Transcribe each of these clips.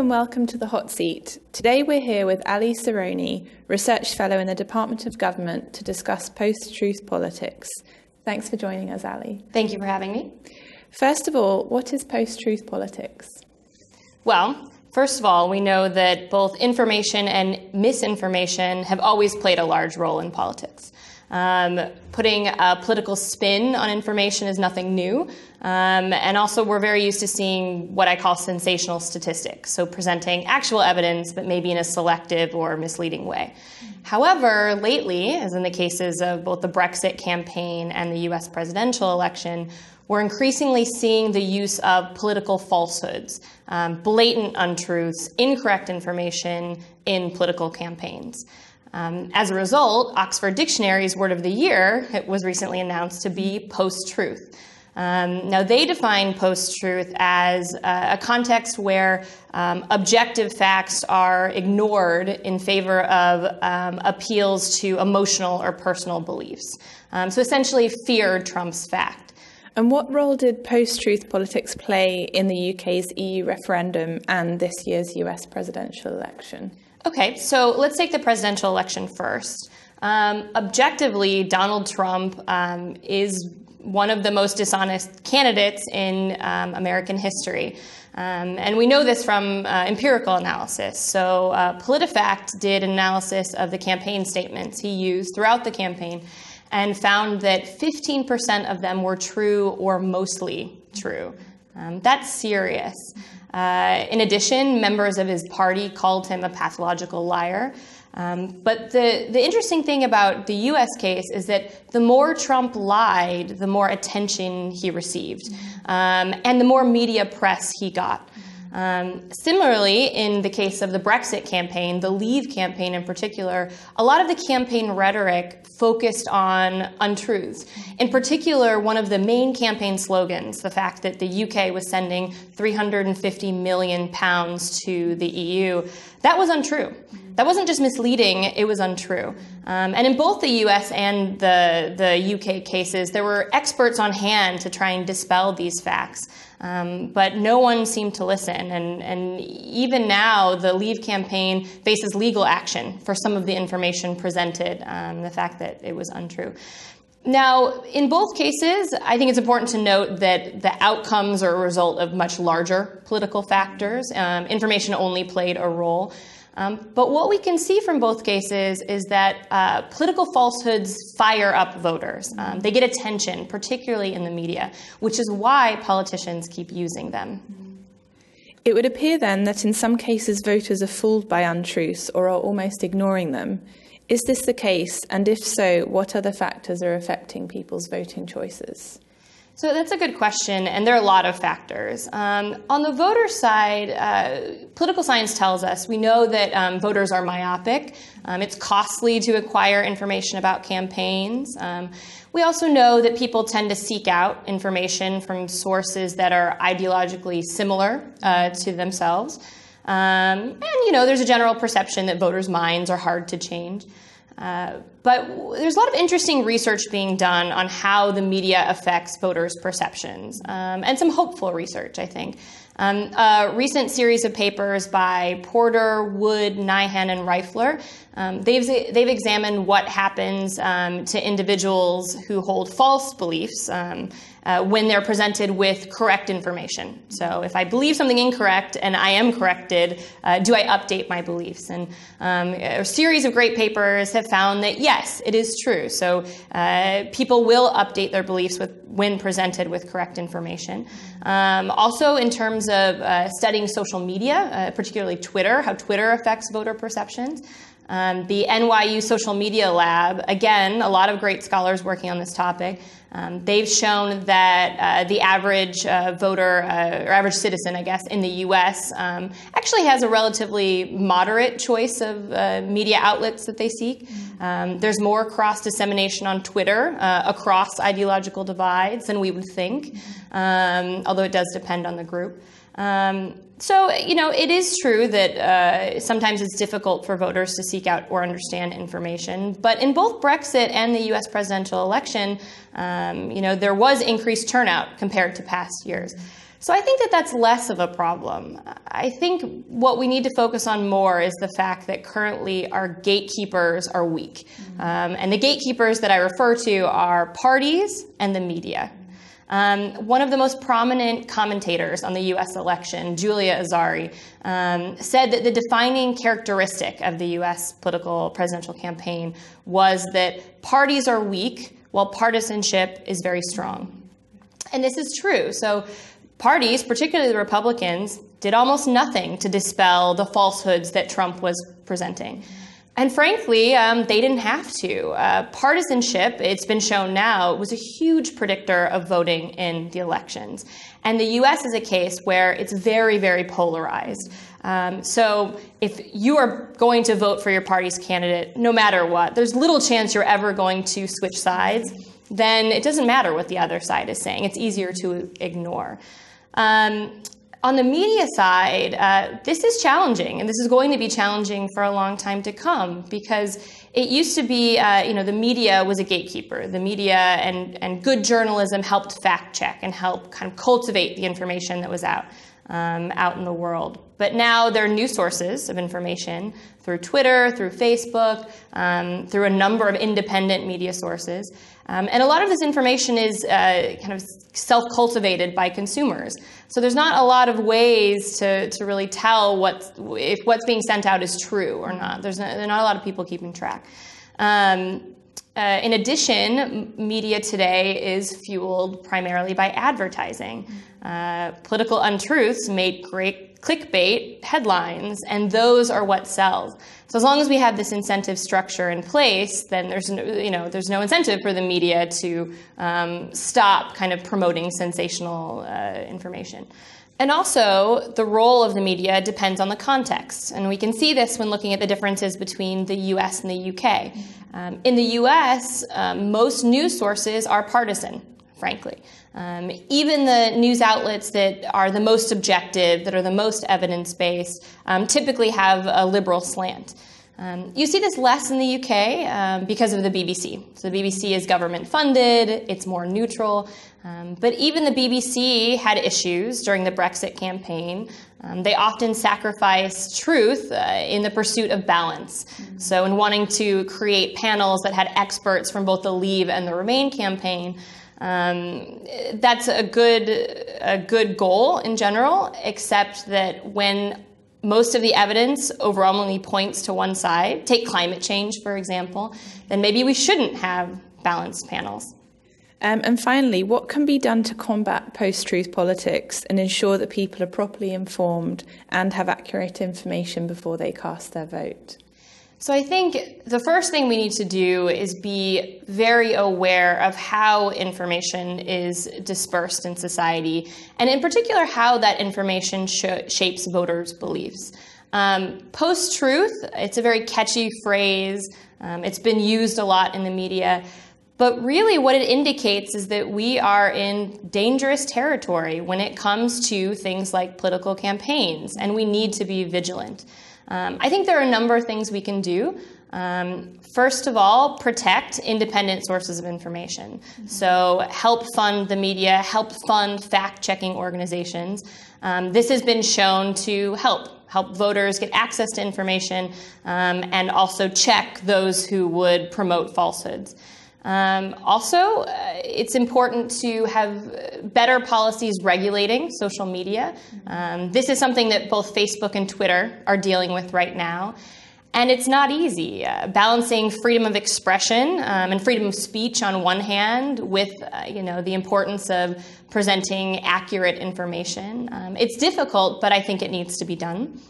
And welcome to the Hot Seat. Today we're here with Ali Saroni, Research Fellow in the Department of Government, to discuss post truth politics. Thanks for joining us, Ali. Thank you for having me. First of all, what is post truth politics? Well, first of all, we know that both information and misinformation have always played a large role in politics. Um, putting a political spin on information is nothing new. Um, and also, we're very used to seeing what I call sensational statistics, so presenting actual evidence, but maybe in a selective or misleading way. However, lately, as in the cases of both the Brexit campaign and the US presidential election, we're increasingly seeing the use of political falsehoods, um, blatant untruths, incorrect information in political campaigns. Um, as a result, Oxford Dictionary's word of the year it was recently announced to be post truth. Um, now, they define post truth as a context where um, objective facts are ignored in favor of um, appeals to emotional or personal beliefs. Um, so, essentially, fear trumps fact. And what role did post truth politics play in the UK's EU referendum and this year's US presidential election? Okay, so let's take the presidential election first. Um, objectively, Donald Trump um, is one of the most dishonest candidates in um, American history. Um, and we know this from uh, empirical analysis. So, uh, PolitiFact did an analysis of the campaign statements he used throughout the campaign and found that 15% of them were true or mostly true. Um, that's serious. Uh, in addition, members of his party called him a pathological liar. Um, but the, the interesting thing about the US case is that the more Trump lied, the more attention he received, um, and the more media press he got. Um, similarly, in the case of the Brexit campaign, the Leave campaign in particular, a lot of the campaign rhetoric focused on untruths. In particular, one of the main campaign slogans, the fact that the UK was sending 350 million pounds to the EU, that was untrue. That wasn't just misleading, it was untrue. Um, and in both the US and the, the UK cases, there were experts on hand to try and dispel these facts. Um, but no one seemed to listen. And, and even now, the Leave campaign faces legal action for some of the information presented, um, the fact that it was untrue. Now, in both cases, I think it's important to note that the outcomes are a result of much larger political factors. Um, information only played a role. Um, but what we can see from both cases is that uh, political falsehoods fire up voters. Um, they get attention, particularly in the media, which is why politicians keep using them. It would appear then that in some cases voters are fooled by untruths or are almost ignoring them. Is this the case? And if so, what other factors are affecting people's voting choices? So that's a good question, and there are a lot of factors. Um, on the voter side, uh, political science tells us we know that um, voters are myopic. Um, it's costly to acquire information about campaigns. Um, we also know that people tend to seek out information from sources that are ideologically similar uh, to themselves. Um, and, you know, there's a general perception that voters' minds are hard to change. Uh, but there's a lot of interesting research being done on how the media affects voters' perceptions, um, and some hopeful research, I think. Um, a recent series of papers by Porter, Wood, Nyhan, and Reifler, um, they've, they've examined what happens um, to individuals who hold false beliefs um, uh, when they're presented with correct information. So if I believe something incorrect and I am corrected, uh, do I update my beliefs? And um, a series of great papers have found that yes, it is true. So uh, people will update their beliefs with, when presented with correct information. Um, also, in terms of uh, studying social media, uh, particularly Twitter, how Twitter affects voter perceptions. Um, the NYU Social Media Lab, again, a lot of great scholars working on this topic. Um, they've shown that uh, the average uh, voter, uh, or average citizen, I guess, in the US um, actually has a relatively moderate choice of uh, media outlets that they seek. Um, there's more cross dissemination on Twitter uh, across ideological divides than we would think, um, although it does depend on the group. Um, so, you know, it is true that uh, sometimes it's difficult for voters to seek out or understand information. But in both Brexit and the US presidential election, um, you know, there was increased turnout compared to past years. So I think that that's less of a problem. I think what we need to focus on more is the fact that currently our gatekeepers are weak. Mm-hmm. Um, and the gatekeepers that I refer to are parties and the media. Um, one of the most prominent commentators on the US election, Julia Azari, um, said that the defining characteristic of the US political presidential campaign was that parties are weak while partisanship is very strong. And this is true. So, parties, particularly the Republicans, did almost nothing to dispel the falsehoods that Trump was presenting. And frankly, um, they didn't have to. Uh, partisanship, it's been shown now, was a huge predictor of voting in the elections. And the US is a case where it's very, very polarized. Um, so if you are going to vote for your party's candidate, no matter what, there's little chance you're ever going to switch sides. Then it doesn't matter what the other side is saying. It's easier to ignore. Um, on the media side, uh, this is challenging, and this is going to be challenging for a long time to come because it used to be, uh, you know, the media was a gatekeeper. The media and, and good journalism helped fact check and help kind of cultivate the information that was out. Um, out in the world. But now there are new sources of information through Twitter, through Facebook, um, through a number of independent media sources. Um, and a lot of this information is uh, kind of self cultivated by consumers. So there's not a lot of ways to, to really tell what, if what's being sent out is true or not. There's not, there are not a lot of people keeping track. Um, uh, in addition, media today is fueled primarily by advertising. Uh, political untruths make great clickbait headlines, and those are what sells. So as long as we have this incentive structure in place, then there's no, you know there's no incentive for the media to um, stop kind of promoting sensational uh, information. And also, the role of the media depends on the context. And we can see this when looking at the differences between the US and the UK. Um, in the US, um, most news sources are partisan, frankly. Um, even the news outlets that are the most objective, that are the most evidence based, um, typically have a liberal slant. Um, you see this less in the UK um, because of the BBC. So the BBC is government funded, it's more neutral. Um, but even the BBC had issues during the Brexit campaign. Um, they often sacrificed truth uh, in the pursuit of balance. Mm-hmm. So, in wanting to create panels that had experts from both the Leave and the Remain campaign, um, that's a good, a good goal in general, except that when most of the evidence overwhelmingly points to one side, take climate change, for example, then maybe we shouldn't have balanced panels. Um, and finally, what can be done to combat post truth politics and ensure that people are properly informed and have accurate information before they cast their vote? So I think the first thing we need to do is be very aware of how information is dispersed in society, and in particular, how that information sh- shapes voters' beliefs. Um, Post truth, it's a very catchy phrase, um, it's been used a lot in the media. But really, what it indicates is that we are in dangerous territory when it comes to things like political campaigns, and we need to be vigilant. Um, I think there are a number of things we can do. Um, first of all, protect independent sources of information. Mm-hmm. So, help fund the media, help fund fact checking organizations. Um, this has been shown to help help voters get access to information um, and also check those who would promote falsehoods. Um, also, uh, it's important to have better policies regulating social media. Um, this is something that both Facebook and Twitter are dealing with right now. And it's not easy. Uh, balancing freedom of expression um, and freedom of speech on one hand with uh, you know, the importance of presenting accurate information. Um, it's difficult, but I think it needs to be done.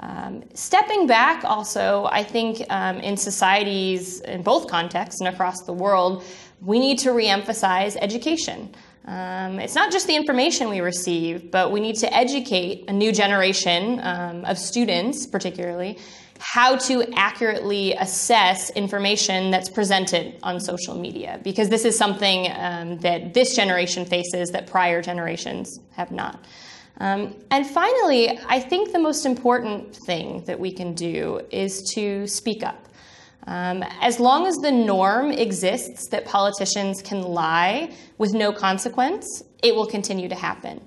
Um, stepping back, also, I think um, in societies in both contexts and across the world, we need to reemphasize education. Um, it's not just the information we receive, but we need to educate a new generation um, of students, particularly, how to accurately assess information that's presented on social media, because this is something um, that this generation faces that prior generations have not. Um, and finally, I think the most important thing that we can do is to speak up. Um, as long as the norm exists that politicians can lie with no consequence, it will continue to happen.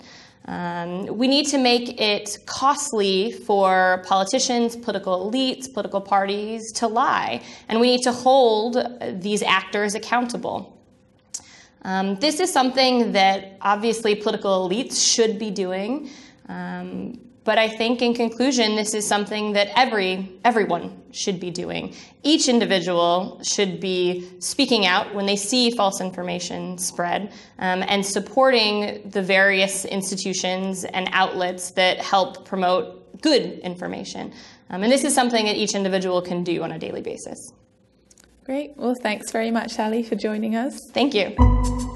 Um, we need to make it costly for politicians, political elites, political parties to lie, and we need to hold these actors accountable. Um, this is something that obviously political elites should be doing. Um, but I think in conclusion, this is something that every everyone should be doing. Each individual should be speaking out when they see false information spread um, and supporting the various institutions and outlets that help promote good information. Um, and this is something that each individual can do on a daily basis. Great. Well, thanks very much, Sally, for joining us. Thank you.